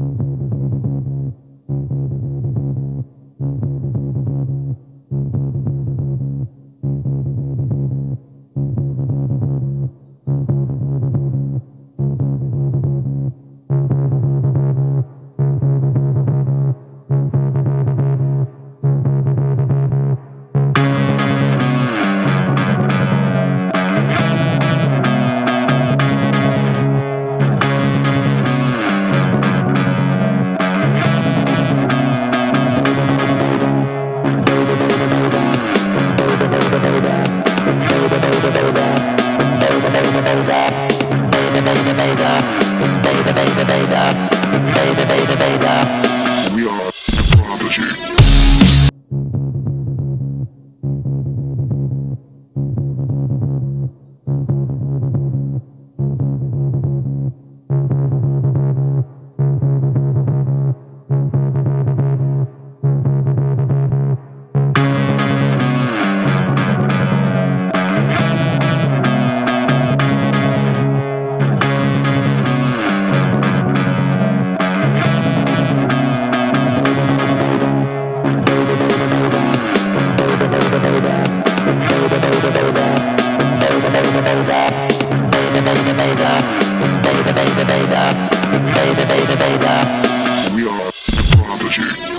Mm-hmm. Vader, Vader, Vader, Vader, Vader, Vader. We are the prophecy. future.